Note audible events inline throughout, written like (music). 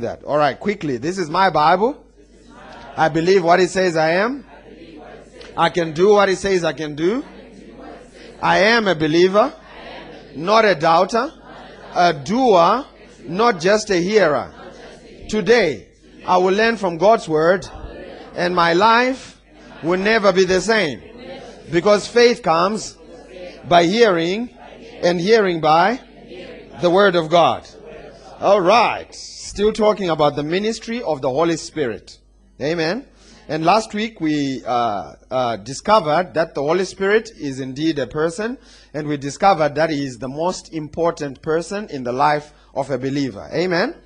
that. All right, quickly. This is my Bible. I believe what it says I am. I can do what it says I can do. I am a believer, not a doubter, a doer, not just a hearer. Today, I will learn from God's word, and my life will never be the same. Because faith comes by hearing, and hearing by the word of God. All right. Still talking about the ministry of the Holy Spirit. Amen. And last week we uh, uh, discovered that the Holy Spirit is indeed a person, and we discovered that he is the most important person in the life of a believer. Amen.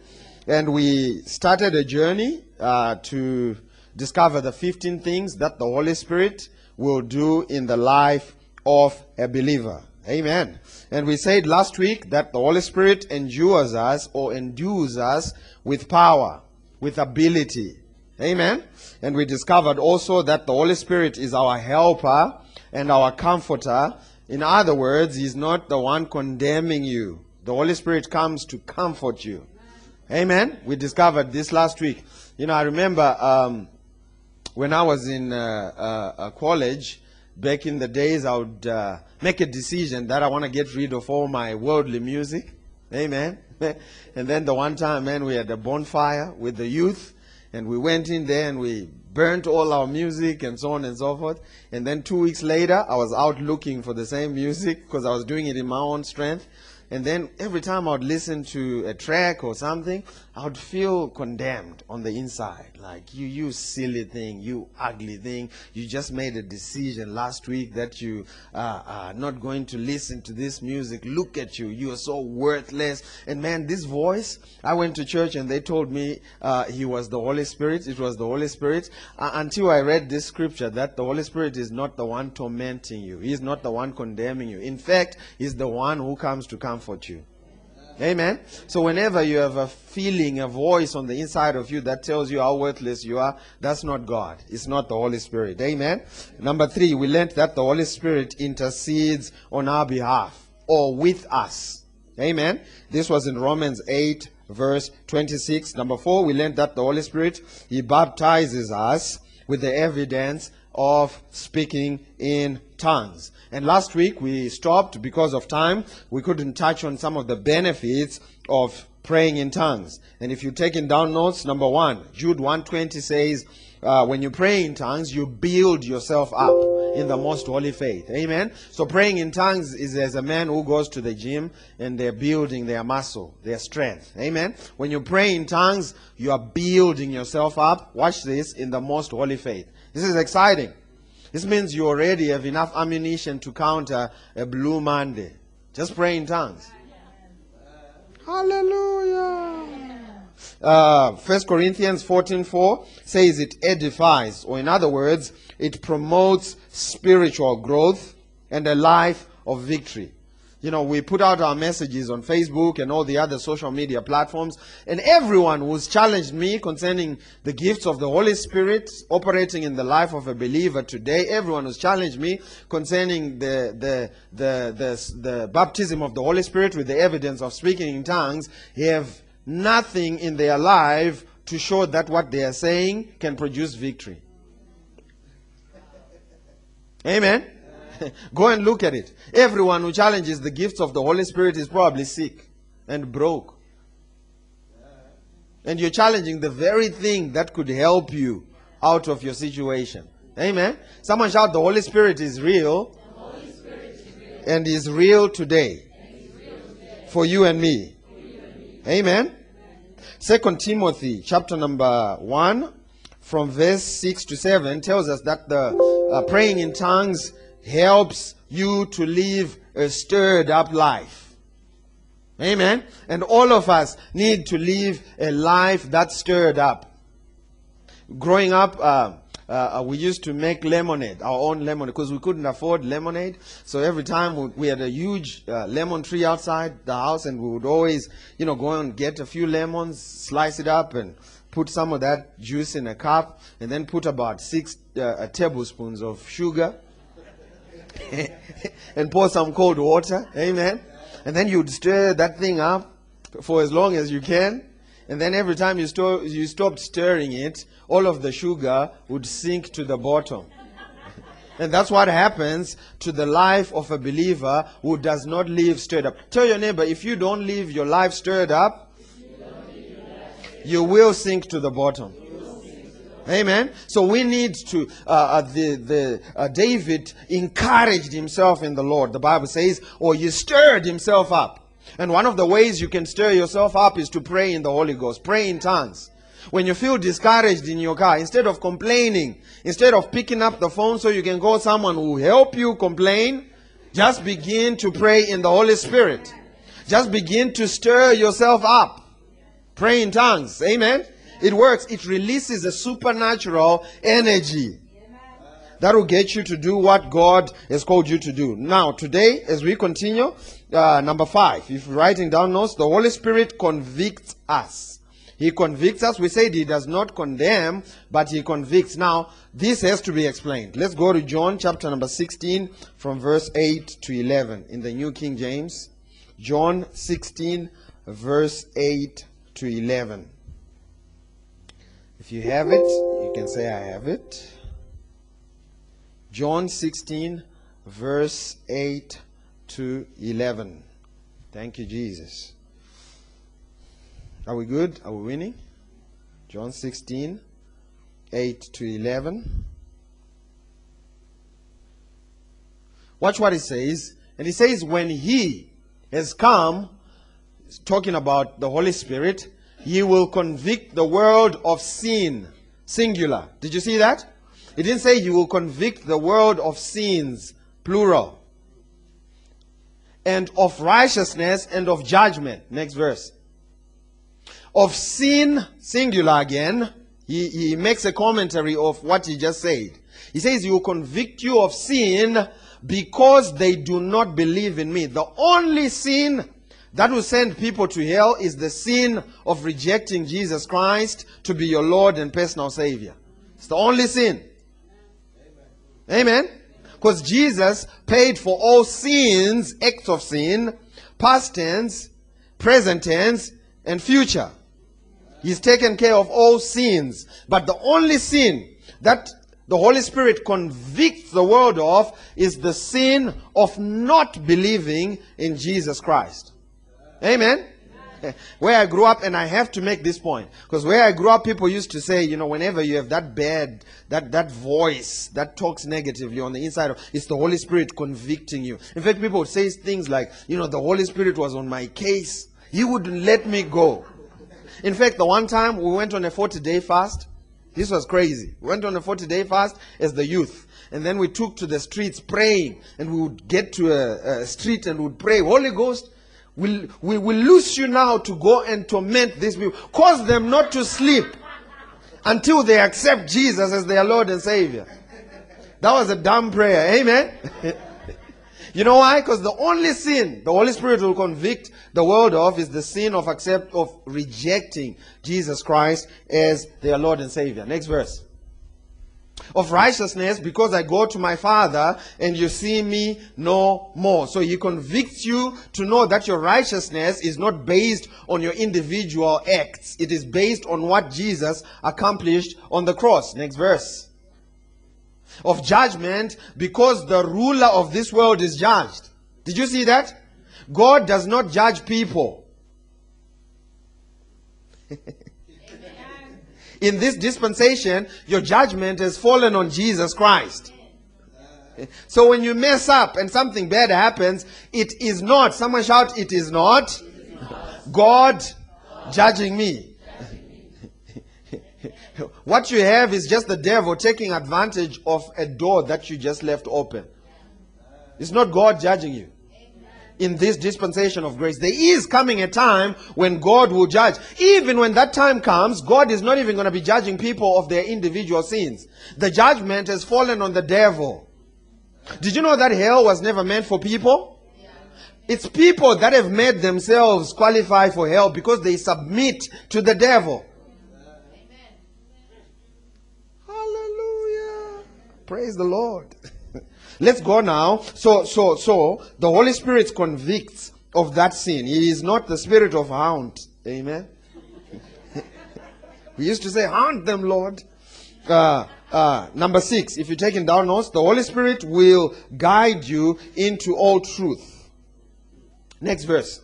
And we started a journey uh, to discover the 15 things that the Holy Spirit will do in the life of a believer. Amen. And we said last week that the Holy Spirit endures us or endues us with power, with ability. Amen. And we discovered also that the Holy Spirit is our helper and our comforter. In other words, He's not the one condemning you. The Holy Spirit comes to comfort you. Amen. We discovered this last week. You know, I remember um, when I was in uh, uh, college, back in the days, I would uh, make a decision that I want to get rid of all my worldly music. Amen. (laughs) and then the one time, man, we had a bonfire with the youth and we went in there and we burnt all our music and so on and so forth. And then two weeks later, I was out looking for the same music because I was doing it in my own strength. And then every time I would listen to a track or something, I would feel condemned on the inside. Like, you, you silly thing, you ugly thing. You just made a decision last week that you uh, are not going to listen to this music. Look at you. You are so worthless. And man, this voice, I went to church and they told me uh, he was the Holy Spirit. It was the Holy Spirit. Uh, until I read this scripture that the Holy Spirit is not the one tormenting you. He is not the one condemning you. In fact, he's the one who comes to comfort you. Amen. So whenever you have a feeling, a voice on the inside of you that tells you how worthless you are, that's not God. It's not the Holy Spirit. Amen. Number three, we learned that the Holy Spirit intercedes on our behalf or with us. Amen. This was in Romans 8 verse 26. Number four, we learned that the Holy Spirit, He baptizes us with the evidence of speaking in tongues. And last week we stopped because of time. We couldn't touch on some of the benefits of praying in tongues. And if you're taking down notes, number one, Jude 120 says, uh, when you pray in tongues, you build yourself up in the most holy faith. Amen. So praying in tongues is as a man who goes to the gym and they're building their muscle, their strength. Amen. When you pray in tongues, you are building yourself up. Watch this in the most holy faith. This is exciting. This means you already have enough ammunition to counter a blue Monday. Just pray in tongues. Hallelujah. Uh, 1 Corinthians 14.4 says it edifies, or in other words, it promotes spiritual growth and a life of victory you know, we put out our messages on Facebook and all the other social media platforms, and everyone who's challenged me concerning the gifts of the Holy Spirit operating in the life of a believer today, everyone who's challenged me concerning the, the, the, the, the baptism of the Holy Spirit with the evidence of speaking in tongues, have nothing in their life to show that what they are saying can produce victory. Amen. (laughs) Go and look at it. Everyone who challenges the gifts of the Holy Spirit is probably sick and broke. And you're challenging the very thing that could help you out of your situation. Amen. Someone shout, The Holy Spirit is real, Spirit is real. and is real today, for you and me. Amen. Second Timothy chapter number 1 from verse 6 to 7 tells us that the uh, praying in tongues helps you to live a stirred up life. Amen. And all of us need to live a life that's stirred up. Growing up, uh, uh, we used to make lemonade, our own lemonade, because we couldn't afford lemonade. So every time we, we had a huge uh, lemon tree outside the house, and we would always, you know, go and get a few lemons, slice it up, and put some of that juice in a cup, and then put about six uh, tablespoons of sugar (laughs) and pour some cold water. Amen. And then you'd stir that thing up for as long as you can. and then every time you, sto- you stopped stirring it, all of the sugar would sink to the bottom. (laughs) And that's what happens to the life of a believer who does not live stirred up. Tell your neighbor, if you don't live your life stirred up, you will sink to the bottom. Amen. So we need to. Uh, uh, the the uh, David encouraged himself in the Lord. The Bible says, or he stirred himself up. And one of the ways you can stir yourself up is to pray in the Holy Ghost. Pray in tongues. When you feel discouraged in your car, instead of complaining, instead of picking up the phone so you can call someone who will help you complain, just begin to pray in the Holy Spirit. Just begin to stir yourself up. Pray in tongues. Amen. It works. It releases a supernatural energy that will get you to do what God has called you to do. Now, today, as we continue, uh, number five, if you're writing down notes, the Holy Spirit convicts us. He convicts us. We said he does not condemn, but he convicts. Now, this has to be explained. Let's go to John chapter number 16 from verse 8 to 11 in the New King James. John 16, verse 8 to 11. If you have it, you can say, I have it. John 16, verse 8 to 11. Thank you, Jesus. Are we good? Are we winning? John 16, 8 to 11. Watch what he says. And he says, When he has come, talking about the Holy Spirit, he will convict the world of sin. Singular. Did you see that? It didn't say he will convict the world of sins. Plural. And of righteousness and of judgment. Next verse. Of sin, singular again. He, he makes a commentary of what he just said. He says, He will convict you of sin because they do not believe in me. The only sin that will send people to hell is the sin of rejecting Jesus Christ to be your Lord and personal Savior. It's the only sin. Amen. Because Jesus paid for all sins, acts of sin, past tense, present tense, and future. He's taken care of all sins. But the only sin that the Holy Spirit convicts the world of is the sin of not believing in Jesus Christ. Amen. (laughs) Where I grew up, and I have to make this point, because where I grew up, people used to say, you know, whenever you have that bad, that, that voice that talks negatively on the inside of, it's the Holy Spirit convicting you. In fact, people would say things like, you know, the Holy Spirit was on my case. He wouldn't let me go. In fact, the one time we went on a 40 day fast, this was crazy. We went on a 40 day fast as the youth. And then we took to the streets praying. And we would get to a, a street and would pray, Holy Ghost, we will we loose you now to go and torment these people. Cause them not to sleep until they accept Jesus as their Lord and Savior. That was a dumb prayer. Amen. (laughs) you know why? Because the only sin the Holy Spirit will convict the world of is the sin of accept of rejecting Jesus Christ as their Lord and Savior. Next verse of righteousness because I go to my Father and you see me no more. So he convicts you to know that your righteousness is not based on your individual acts. It is based on what Jesus accomplished on the cross. Next verse. Of judgment because the ruler of this world is judged. Did you see that? God does not judge people. (laughs) in this dispensation, your judgment has fallen on Jesus Christ. So when you mess up and something bad happens, it is not, someone shout, it is not God judging me. (laughs) what you have is just the devil taking advantage of a door that you just left open. It's not God judging you in this dispensation of grace. There is coming a time when God will judge. Even when that time comes, God is not even going to be judging people of their individual sins. The judgment has fallen on the devil. Did you know that hell was never meant for people? It's people that have made themselves qualify for hell because they submit to the devil. Hallelujah. Praise the Lord. (laughs) Let's go now. So, so, so, the Holy Spirit convicts of that sin. He is not the spirit of hound. Amen. (laughs) We used to say, Hunt them, Lord. Uh, uh, number six, if you're taking down notes, the Holy Spirit will guide you into all truth. Next verse.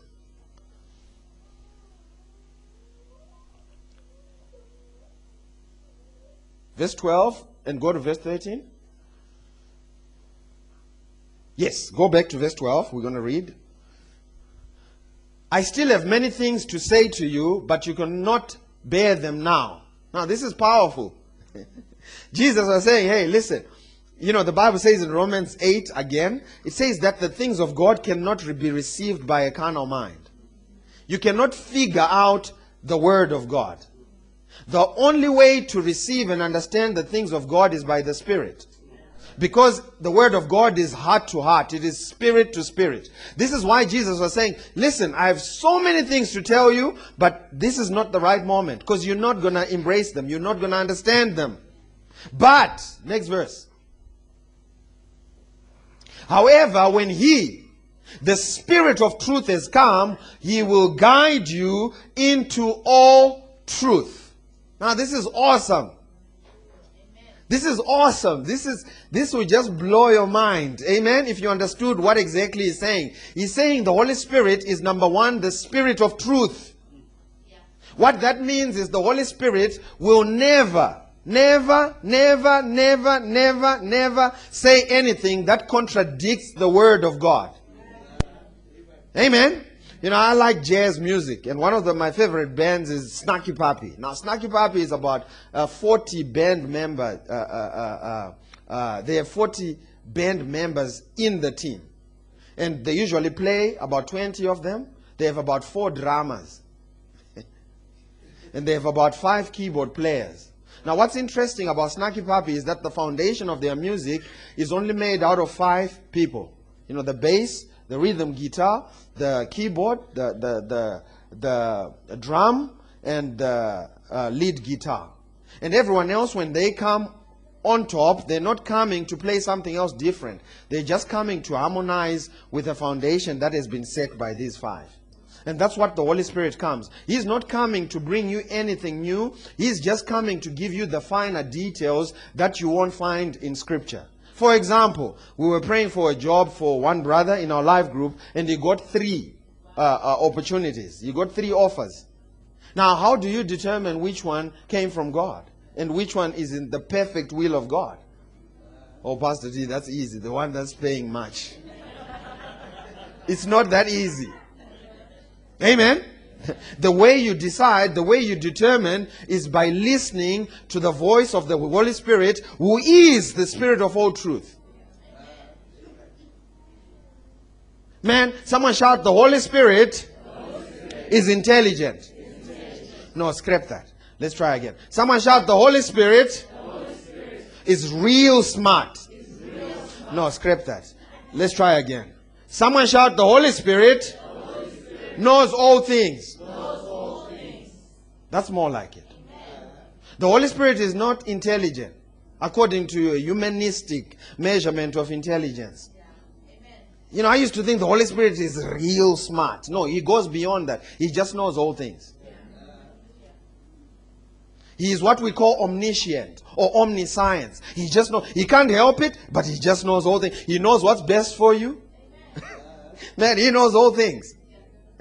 Verse 12 and go to verse 13. Yes, go back to verse 12. We're going to read. I still have many things to say to you, but you cannot bear them now. Now, this is powerful. (laughs) Jesus was saying, hey, listen, you know, the Bible says in Romans 8 again, it says that the things of God cannot be received by a carnal mind. You cannot figure out the Word of God. The only way to receive and understand the things of God is by the Spirit. Because the word of God is heart to heart. It is spirit to spirit. This is why Jesus was saying, listen, I have so many things to tell you, but this is not the right moment. Because you're not going to embrace them. You're not going to understand them. But, next verse. However, when he, the spirit of truth has come, he will guide you into all truth. Now this is awesome. This is awesome. This is this will just blow your mind. Amen. If you understood what exactly he's saying. He's saying the Holy Spirit is number one, the spirit of truth. What that means is the Holy Spirit will never, never, never, never, never, never say anything that contradicts the word of God. Amen. You know, I like jazz music, and one of the, my favorite bands is Snarky Puppy. Now, Snarky Puppy is about uh, 40 band members. Uh, uh, uh, uh, they have 40 band members in the team. And they usually play about 20 of them. They have about four drummers. (laughs) and they have about five keyboard players. Now, what's interesting about Snarky Puppy is that the foundation of their music is only made out of five people. You know, the bass, the rhythm guitar, the keyboard, the, the, the, the drum, and the uh, lead guitar. And everyone else, when they come on top, they're not coming to play something else different. They're just coming to harmonize with a foundation that has been set by these five. And that's what the Holy Spirit comes. He's not coming to bring you anything new. He's just coming to give you the finer details that you won't find in Scripture. For example, we were praying for a job for one brother in our life group, and he got three uh, uh, opportunities. He got three offers. Now, how do you determine which one came from God and which one is in the perfect will of God? Oh, Pastor D, that's easy. The one that's paying much. (laughs) it's not that easy. Amen. (laughs) the way you decide, the way you determine is by listening to the voice of the Holy Spirit, who is the Spirit of all truth. Man, someone shout, the Holy Spirit, Holy Spirit. Is, intelligent. is intelligent. No, scrap that. Let's try again. Someone shout, the Holy Spirit, Holy Spirit. Is, real smart. is real smart. No, scrap that. Let's try again. Someone shout, the Holy Spirit, knows all things. That's more like it. The Holy Spirit is not intelligent according to a humanistic measurement of intelligence. You know, I used to think the Holy Spirit is real smart. No, he goes beyond that. He just knows all things. He is what we call omniscient or omniscience. He just know he can't help it, but he just knows all things. He knows what's best for you. (laughs) Man, he knows all things.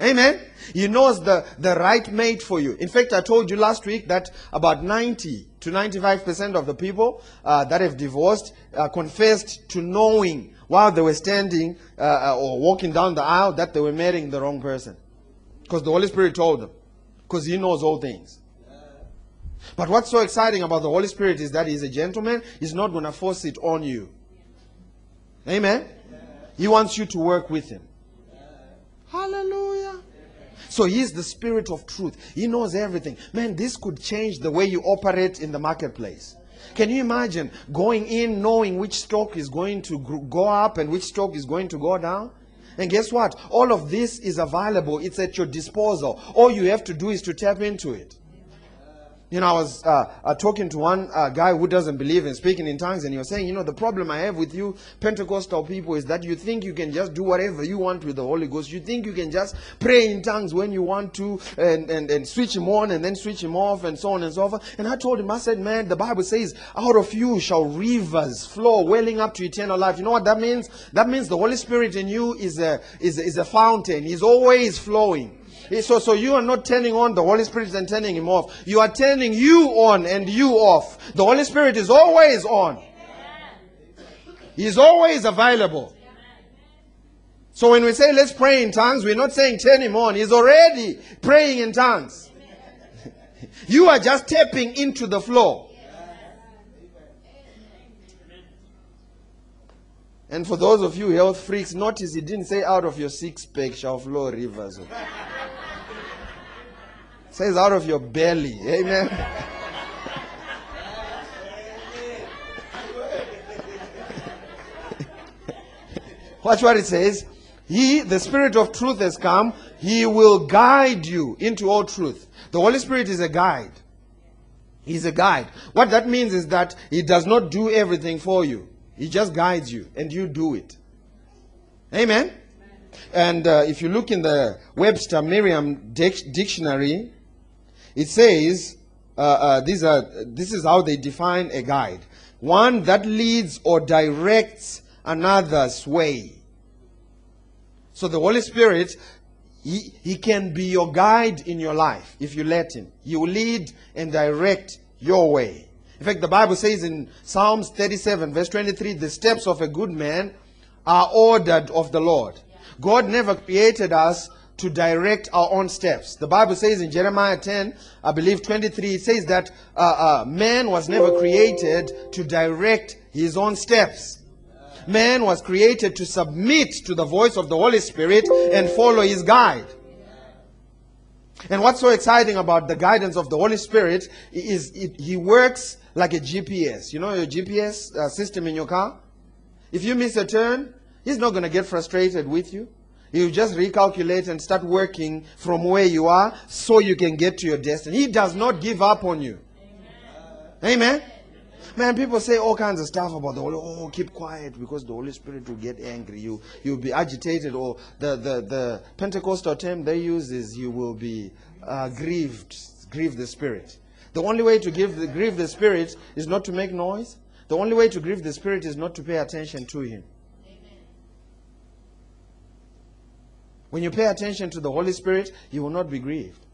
Amen. He knows the, the right mate for you. In fact, I told you last week that about 90 to 95% of the people uh, that have divorced uh, confessed to knowing while they were standing uh, uh or walking down the aisle that they were marrying the wrong person. Because the Holy Spirit told them. Because He knows all things. But what's so exciting about the Holy Spirit is that He's a gentleman. He's not going to force it on you. Amen. He wants you to work with Him. Hallelujah. So he's the spirit of truth. He knows everything. Man, this could change the way you operate in the marketplace. Can you imagine going in knowing which stock is going to go up and which stock is going to go down? And guess what? All of this is available. It's at your disposal. All you have to do is to tap into it. You know, I was uh, uh, talking to one uh, guy who doesn't believe in speaking in tongues, and he was saying, you know, the problem I have with you Pentecostal people is that you think you can just do whatever you want with the Holy Ghost. You think you can just pray in tongues when you want to and, and, and switch him on and then switch him off and so on and so forth. And I told him, I said, man, the Bible says, out of you shall rivers flow, welling up to eternal life. You know what that means? That means the Holy Spirit in you is a, is, is a fountain. He's always flowing. So, so you are not turning on the Holy Spirit and turning him off. You are turning you on and you off. The Holy Spirit is always on. He's always available. So when we say let's pray in tongues, we're not saying turn him on. He's already praying in tongues. (laughs) you are just tapping into the flow. And for those of you health freaks, notice he didn't say out of your six pack shall flow rivers. Says out of your belly. Amen. (laughs) Watch what it says. He, the Spirit of truth has come. He will guide you into all truth. The Holy Spirit is a guide. He's a guide. What that means is that He does not do everything for you. He just guides you and you do it. Amen? And uh, if you look in the Webster Merriam Dictionary, it says, uh, uh, these are, this is how they define a guide one that leads or directs another's way. So the Holy Spirit, he, he can be your guide in your life if you let Him. He will lead and direct your way. In fact, the Bible says in Psalms 37, verse 23, the steps of a good man are ordered of the Lord. God never created us to direct our own steps. The Bible says in Jeremiah 10, I believe 23, it says that uh, uh, man was never created to direct his own steps. Man was created to submit to the voice of the Holy Spirit and follow his guide. And what's so exciting about the guidance of the Holy Spirit is it, he works like a GPS. You know your GPS uh, system in your car? If you miss a turn, he's not going to get frustrated with you. You just recalculate and start working from where you are so you can get to your destiny. He does not give up on you. Amen. Amen. Man, people say all kinds of stuff about the Holy. Oh, keep quiet because the Holy Spirit will get angry. You you'll be agitated, or the the the Pentecostal term they use is you will be uh, grieved, grieve the Spirit. The only way to give the, grieve the Spirit is not to make noise. The only way to grieve the Spirit is not to pay attention to Him. When you pay attention to the Holy Spirit, you will not be grieved.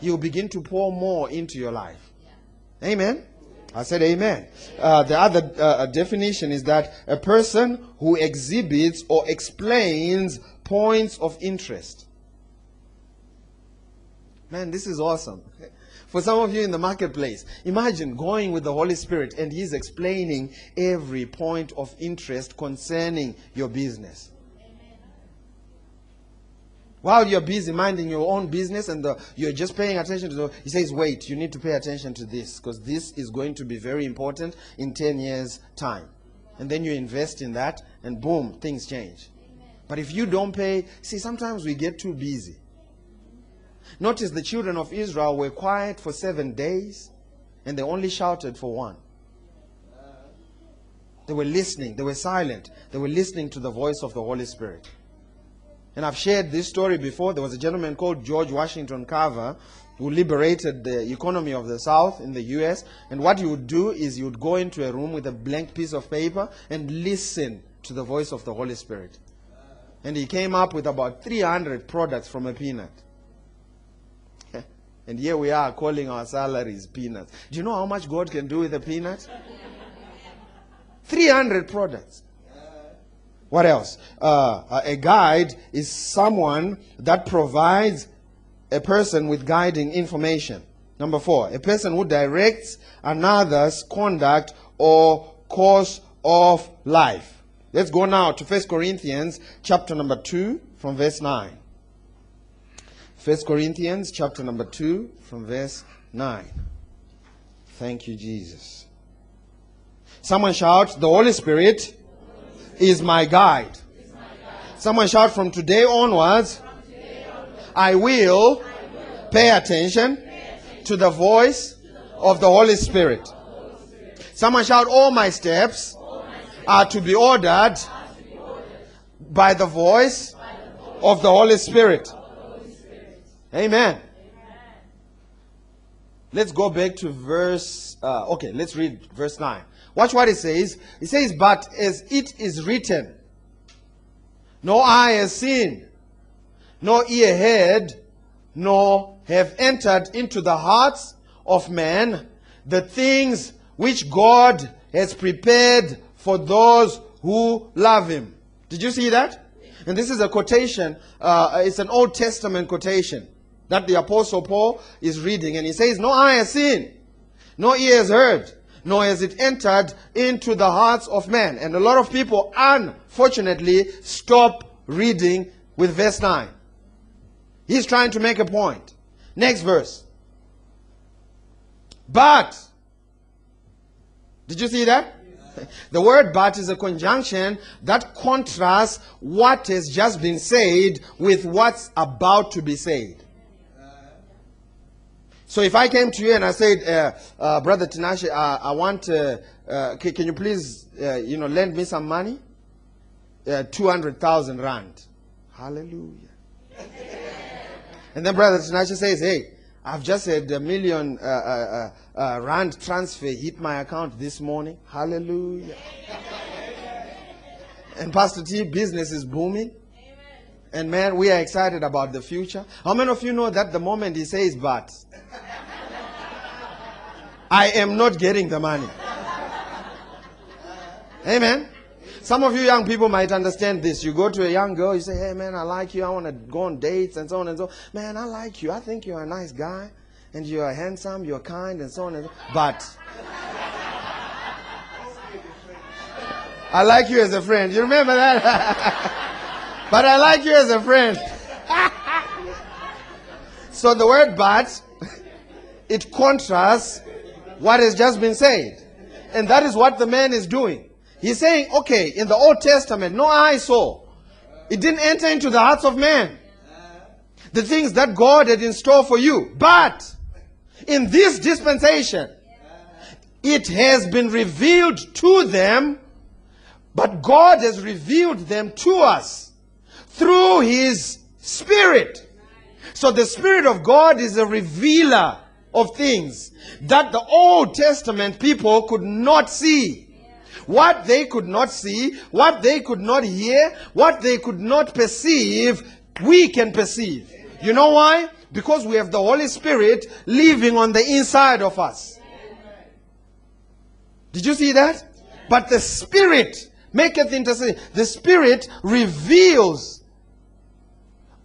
You will begin to pour more into your life. Amen. I said amen. Uh, the other uh, definition is that a person who exhibits or explains points of interest. Man, this is awesome. For some of you in the marketplace, imagine going with the Holy Spirit and He's explaining every point of interest concerning your business. While you're busy minding your own business and the, you're just paying attention to the, he says, wait, you need to pay attention to this because this is going to be very important in 10 years' time. And then you invest in that and boom, things change. But if you don't pay, see, sometimes we get too busy. Notice the children of Israel were quiet for seven days and they only shouted for one. They were listening, they were silent, they were listening to the voice of the Holy Spirit. And I've shared this story before. There was a gentleman called George Washington Carver who liberated the economy of the South in the US. And what he would do is he would go into a room with a blank piece of paper and listen to the voice of the Holy Spirit. And he came up with about 300 products from a peanut. (laughs) and here we are calling our salaries peanuts. Do you know how much God can do with a peanut? (laughs) 300 products. What else? Uh, a guide is someone that provides a person with guiding information. Number four, a person who directs another's conduct or course of life. Let's go now to 1 Corinthians chapter number 2 from verse 9. 1 Corinthians chapter number 2 from verse 9. Thank you, Jesus. Someone shout, The Holy Spirit is my guide. Someone shout from today onwards, I will pay attention to the voice of the Holy Spirit. Someone shout, All my steps are to be ordered by the voice of the Holy Spirit. Amen. Let's go back to verse, uh, okay, let's read verse 9. Watch what it says. It says, But as it is written, no eye has seen, no ear heard, nor have entered into the hearts of man the things which God has prepared for those who love him. Did you see that? And this is a quotation, uh, it's an Old Testament quotation that the Apostle Paul is reading. And he says, No eye has seen, no ear has heard, nor has it entered into the hearts of men. And a lot of people, unfortunately, stop reading with verse 9. He's trying to make a point. Next verse. But, did you see that? (laughs) The word but is a conjunction that contrasts what has just been said with what's about to be said. So if I came to you and I said, uh, uh, Brother Tinashe, uh, I want, uh, uh, can, you please, uh, you know, lend me some money? 200,000 rand. Hallelujah. and then Brother Tinashe says, hey, I've just had a million rand transfer hit my account this morning. Hallelujah. and Pastor T, business is booming. And man, we are excited about the future. How many of you know that the moment he says but, I am not getting the money? Amen. Some of you young people might understand this. You go to a young girl, you say, Hey man, I like you. I want to go on dates and so on and so on. Man, I like you. I think you're a nice guy. And you're handsome, you're kind, and so on and so on. But I like you as a friend. You remember that? (laughs) But I like you as a friend. (laughs) so the word but, it contrasts what has just been said. And that is what the man is doing. He's saying, okay, in the Old Testament, no eye saw. It didn't enter into the hearts of man. The things that God had in store for you. But in this dispensation, it has been revealed to them, but God has revealed them to us through his spirit. So the spirit of God is a revealer of things that the Old Testament people could not see. What they could not see, what they could not hear, what they could not perceive, we can perceive. You know why? Because we have the Holy Spirit living on the inside of us. Did you see that? But the Spirit maketh intercession. The Spirit reveals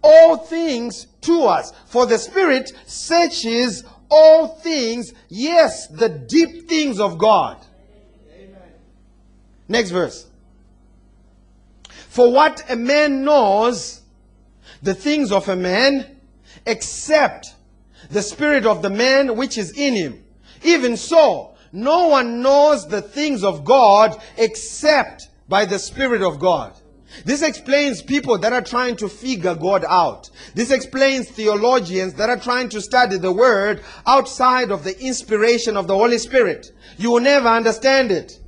all things to us. For the Spirit searches all things, yes, the deep things of God. Amen. Next verse. For what a man knows, the things of a man, except the spirit of the man which is in him. Even so, no one knows the things of God except by the Spirit of God. This explains people that are trying to figure God out. This explains theologians that are trying to study the Word outside of the inspiration of the Holy Spirit. You will never understand it.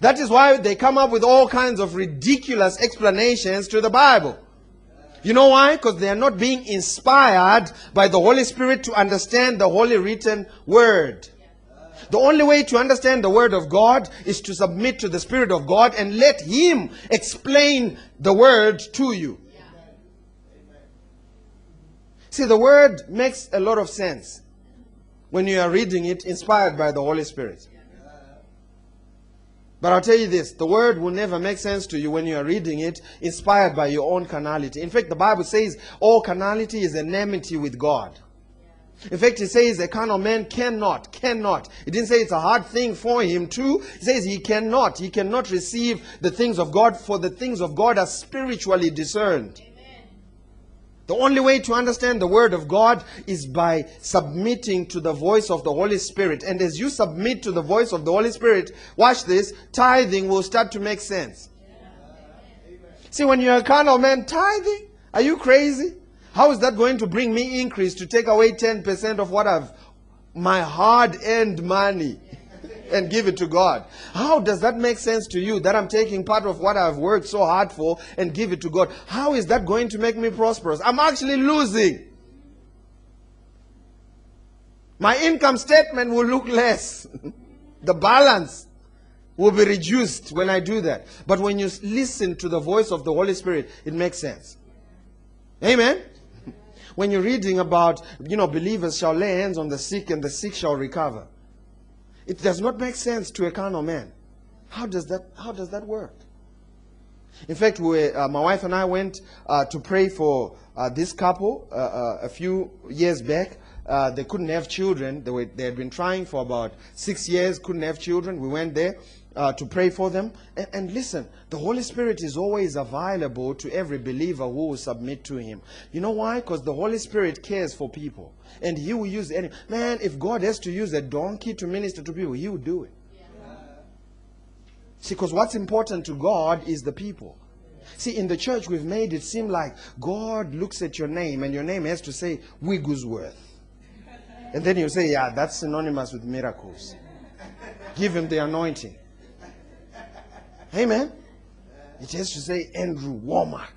That is why they come up with all kinds of ridiculous explanations to the Bible. You know why? Because they are not being inspired by the Holy Spirit to understand the Holy Written Word. The only way to understand the Word of God is to submit to the Spirit of God and let Him explain the Word to you. See, the Word makes a lot of sense when you are reading it inspired by the Holy Spirit. But I'll tell you this the word will never make sense to you when you are reading it inspired by your own carnality. In fact, the Bible says all carnality is enmity with God. In fact, he says a carnal man cannot, cannot. He didn't say it's a hard thing for him to. It says he cannot. He cannot receive the things of God, for the things of God are spiritually discerned. The only way to understand the Word of God is by submitting to the voice of the Holy Spirit. And as you submit to the voice of the Holy Spirit, watch this, tithing will start to make sense. See, when you're a carnal man, tithing? Are you crazy? How is that going to bring me increase to take away 10% of what I've my hard earned money and give it to God. How does that make sense to you that I'm taking part of what I've worked so hard for and give it to God? How is that going to make me prosperous? I'm actually losing. My income statement will look less. (laughs) the balance will be reduced when I do that. But when you listen to the voice of the Holy Spirit, it makes sense. Amen. When you're reading about, you know, believers shall lay hands on the sick and the sick shall recover. It does not make sense to a carnal man. How does that, how does that work? In fact, we, uh, my wife and I went uh, to pray for uh, this couple uh, uh, a few years back. Uh, they couldn't have children. They, were, they had been trying for about six years, couldn't have children. We went there uh, to pray for them. And, and, listen, the Holy Spirit is always available to every believer who will submit to Him. You know why? Because the Holy Spirit cares for people. And He will use any. Man, if God has to use a donkey to minister to people, He will do it. See, because what's important to God is the people. See, in the church, we've made it seem like God looks at your name and your name has to say Wigglesworth. And then you say, yeah, that's synonymous with miracles. Give him the anointing. Amen. It has to say Andrew Wommack.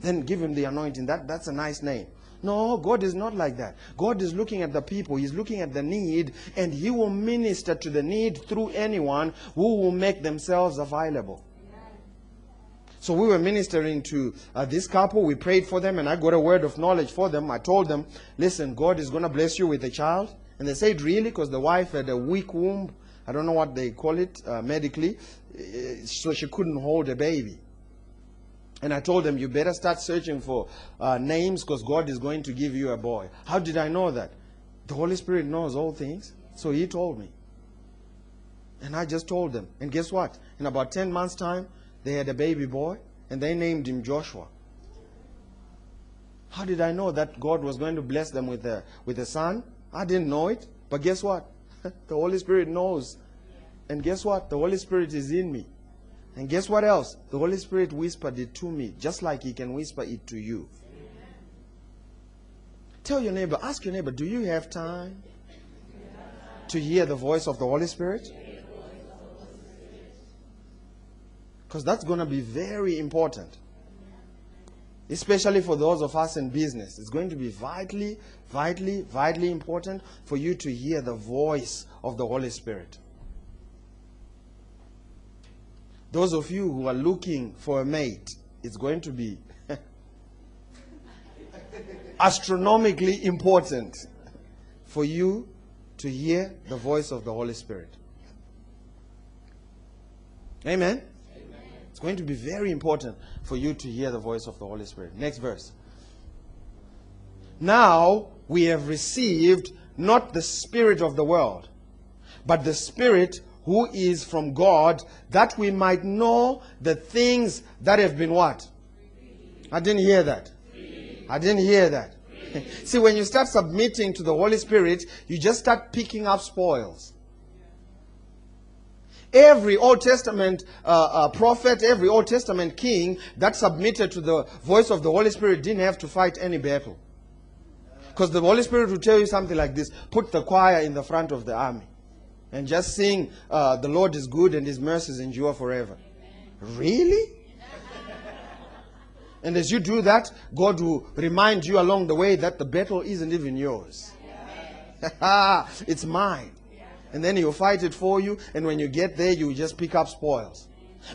Then give him the anointing. That, that's a nice name. No, God is not like that. God is looking at the people, He's looking at the need, and He will minister to the need through anyone who will make themselves available. So we were ministering to uh, this couple. We prayed for them, and I got a word of knowledge for them. I told them, listen, God is going to bless you with a child. And they said, really? Because the wife had a weak womb. I don't know what they call it uh, medically. Uh, so she couldn't hold a baby. And I told them, you better start searching for uh, names because God is going to give you a boy. How did I know that? The Holy Spirit knows all things. So He told me. And I just told them. And guess what? In about 10 months' time, they had a baby boy and they named him Joshua. How did I know that God was going to bless them with a, with a son? I didn't know it. But guess what? (laughs) the Holy Spirit knows. And guess what? The Holy Spirit is in me. And guess what else? The Holy Spirit whispered it to me, just like He can whisper it to you. Tell your neighbor, ask your neighbor, do you have time to hear the voice of the Holy Spirit? Because that's going to be very important. Especially for those of us in business. It's going to be vitally, vitally, vitally important for you to hear the voice of the Holy Spirit. Those of you who are looking for a mate, it's going to be (laughs) astronomically important for you to hear the voice of the Holy Spirit. Amen? Amen? It's going to be very important for you to hear the voice of the Holy Spirit. Next verse. Now we have received not the Spirit of the world, but the Spirit who is from God, that we might know the things that have been what? I didn't hear that. I didn't hear that. (laughs) See, when you start submitting to the Holy Spirit, you just start picking up spoils. Every Old Testament uh, uh, prophet, every Old Testament king that submitted to the voice of the Holy Spirit didn't have to fight any battle. Because the Holy Spirit will tell you something like this put the choir in the front of the army and just sing, uh, The Lord is good and His mercies endure forever. Really? and as you do that, God will remind you along the way that the battle isn't even yours. (laughs) it's mine. And then He'll fight it for you, and when you get there, you just pick up spoils.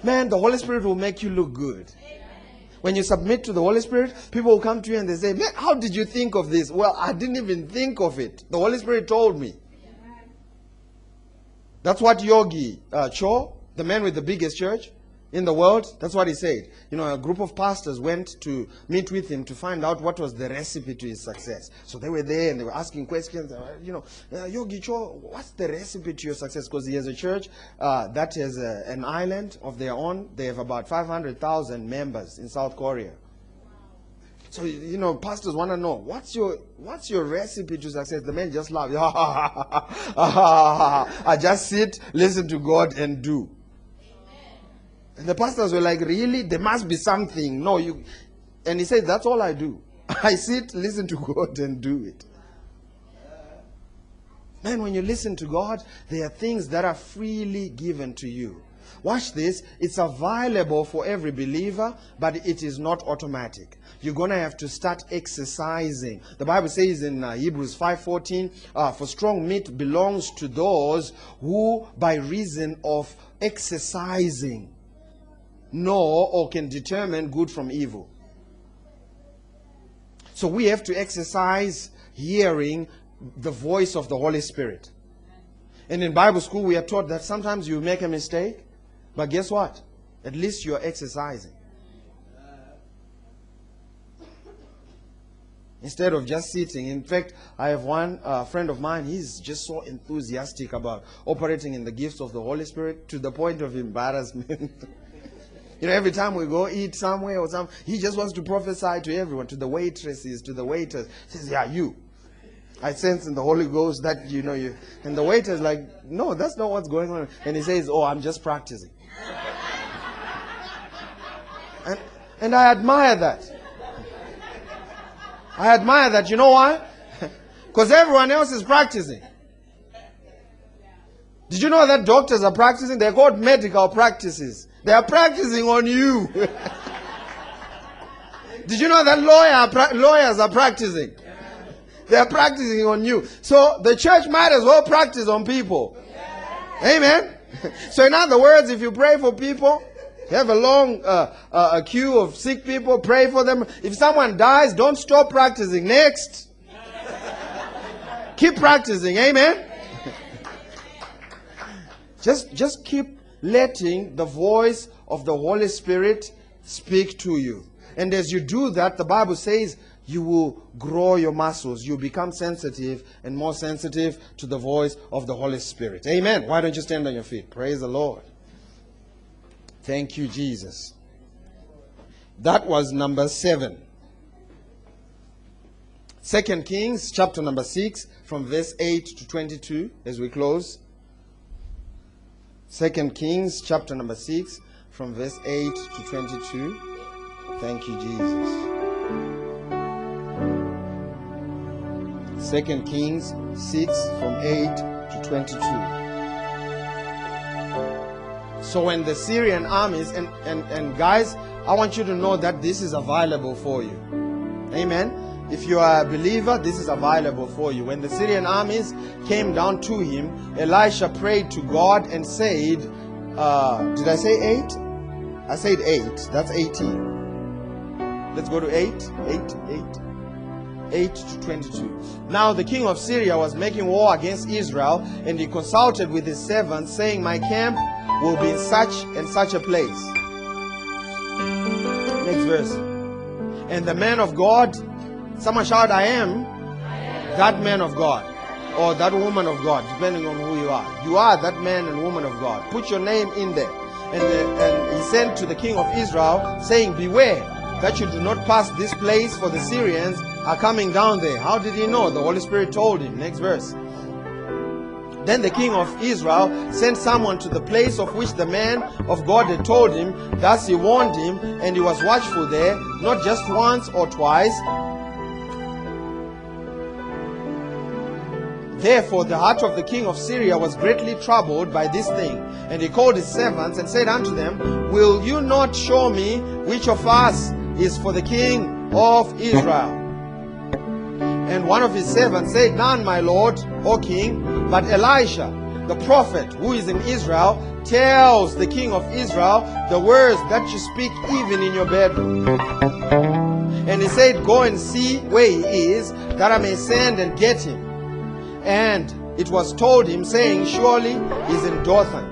Man, the Holy Spirit will make you look good. When you submit to the Holy Spirit, people will come to you and they say, Man, how did you think of this? Well, I didn't even think of it. The Holy Spirit told me. That's what Yonggi uh, Cho, the man with the biggest church in the world, that's what he said. You know, a group of pastors went to meet with him to find out what was the recipe to his success. So they were there and they were asking questions. Uh, you know, uh, Yonggi Cho, what's the recipe to your success? Because he has a church uh, that has a, an island of their own. They have about 500,000 members in South Korea. So you know, pastors want to know what's your what's your recipe to success. The men just laugh. (laughs) I just sit, listen to God, and do. And the pastors were like, "Really? There must be something." No, you. And he said, "That's all I do. (laughs) I sit, listen to God, and do it." Man, when you listen to God, there are things that are freely given to you. Watch this. It's available for every believer, but it is not automatic. You're going to have to start exercising. The Bible says in uh, Hebrews 5:14, uh, "For strong meat belongs to those who, by reason of exercising, know or can determine good from evil." So we have to exercise hearing the voice of the Holy Spirit. And in Bible school, we are taught that sometimes you make a mistake, but guess what? At least you are exercising. Instead of just sitting. In fact, I have one uh, friend of mine, he's just so enthusiastic about operating in the gifts of the Holy Spirit to the point of embarrassment. (laughs) you know, every time we go eat somewhere or something, he just wants to prophesy to everyone, to the waitresses, to the waiters. He says, Yeah, you. I sense in the Holy Ghost that you know you. And the waiter's like, No, that's not what's going on. And he says, Oh, I'm just practicing. And, and I admire that. I admire that. You know why? (laughs) Because everyone else is practicing. Did you know that doctors are practicing? They're called medical practices. They are practicing on you. (laughs) Did you know that lawyer, lawyers are practicing? They are practicing on you. So the church might as well practice on people. Amen. (laughs) So in other words, if you pray for people, you have a long uh, uh, a queue of sick people, pray for them. If someone dies, don't stop practicing. Next. keep practicing. Amen. (laughs) just, just keep letting the voice of the Holy Spirit speak to you. And as you do that, the Bible says you will grow your muscles. You become sensitive and more sensitive to the voice of the Holy Spirit. Amen. Why don't you stand on your feet? Praise the Lord. Thank you, Jesus. That was number seven. Second Kings, chapter number six, from verse 8 to 22, as we close. Second Kings, chapter number six, from verse 8 to 22. Thank you, Jesus. Second Kings 6 from 8 to 22. So when the Syrian armies, and, and, and guys, I want you to know that this is available for you. Amen. If you are a believer, this is available for you. When the Syrian armies came down to him, Elisha prayed to God and said, uh, Did I say eight? I said eight. That's 18. Let's go to eight. Eight, eight. 8 to 22. Now the king of Syria was making war against Israel, and he consulted with his servants, saying, My camp will be in such and such a place. Next verse. And the man of God, someone shout, I am, that man of God, or that woman of God, depending on who you are. You are that man and woman of God. Put your name in there. And, the, and he sent to the king of Israel, saying, Beware that you do not pass this place, for the Syrians are coming down there. How did he know? The Holy Spirit told him. Next verse. Then the king of Israel sent someone to the place of which the man of God had told him. Thus he warned him, and he was watchful there, not just once or twice. Therefore, the heart of the king of Syria was greatly troubled by this thing. And he called his servants and said unto them, Will you not show me which of us is for the king of Israel? And one of his servants said, None, my lord, O king, but Elisha, the prophet who is in Israel, tells the king of Israel the words that you speak even in your bedroom. And he said, Go and see where he is, that I may send and get him. And it was told him, saying, Surely he's in Dothan.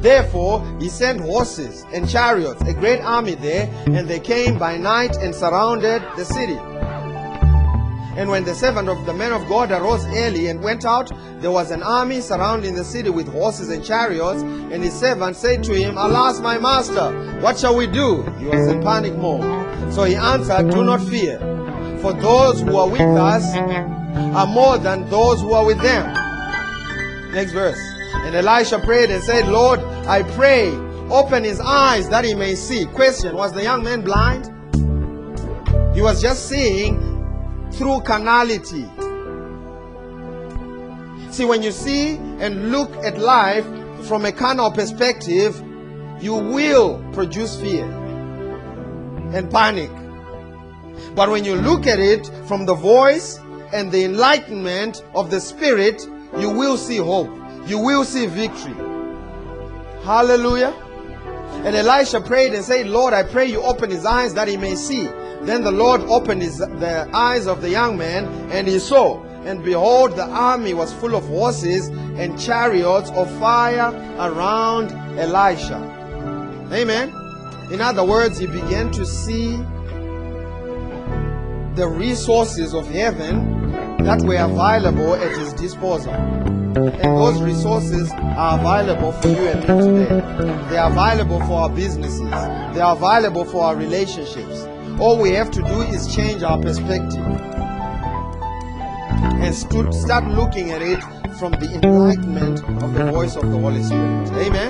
Therefore he sent horses and chariots, a great army there, and they came by night and surrounded the city. And when the servant of the man of God arose early and went out, there was an army surrounding the city with horses and chariots. And his servant said to him, Alas, my master, what shall we do? He was in panic mode. So he answered, Do not fear, for those who are with us are more than those who are with them. Next verse. And Elisha prayed and said, Lord, I pray, open his eyes that he may see. Question Was the young man blind? He was just seeing through carnality. See, when you see and look at life from a carnal perspective, you will produce fear and panic. But when you look at it from the voice and the enlightenment of the Spirit, you will see hope. You will see victory. Hallelujah. And Elisha prayed and said, Lord, I pray you open his eyes that he may see. Then the Lord opened his, the eyes of the young man, and he saw. And behold, the army was full of horses and chariots of fire around Elisha. Amen. In other words, he began to see the resources of heaven that were available at his disposal. And those resources are available for you and me today. They are available for our businesses. They are available for our relationships. All we have to do is change our perspective and stu- start looking at it from the enlightenment of the voice of the Holy Spirit. Amen.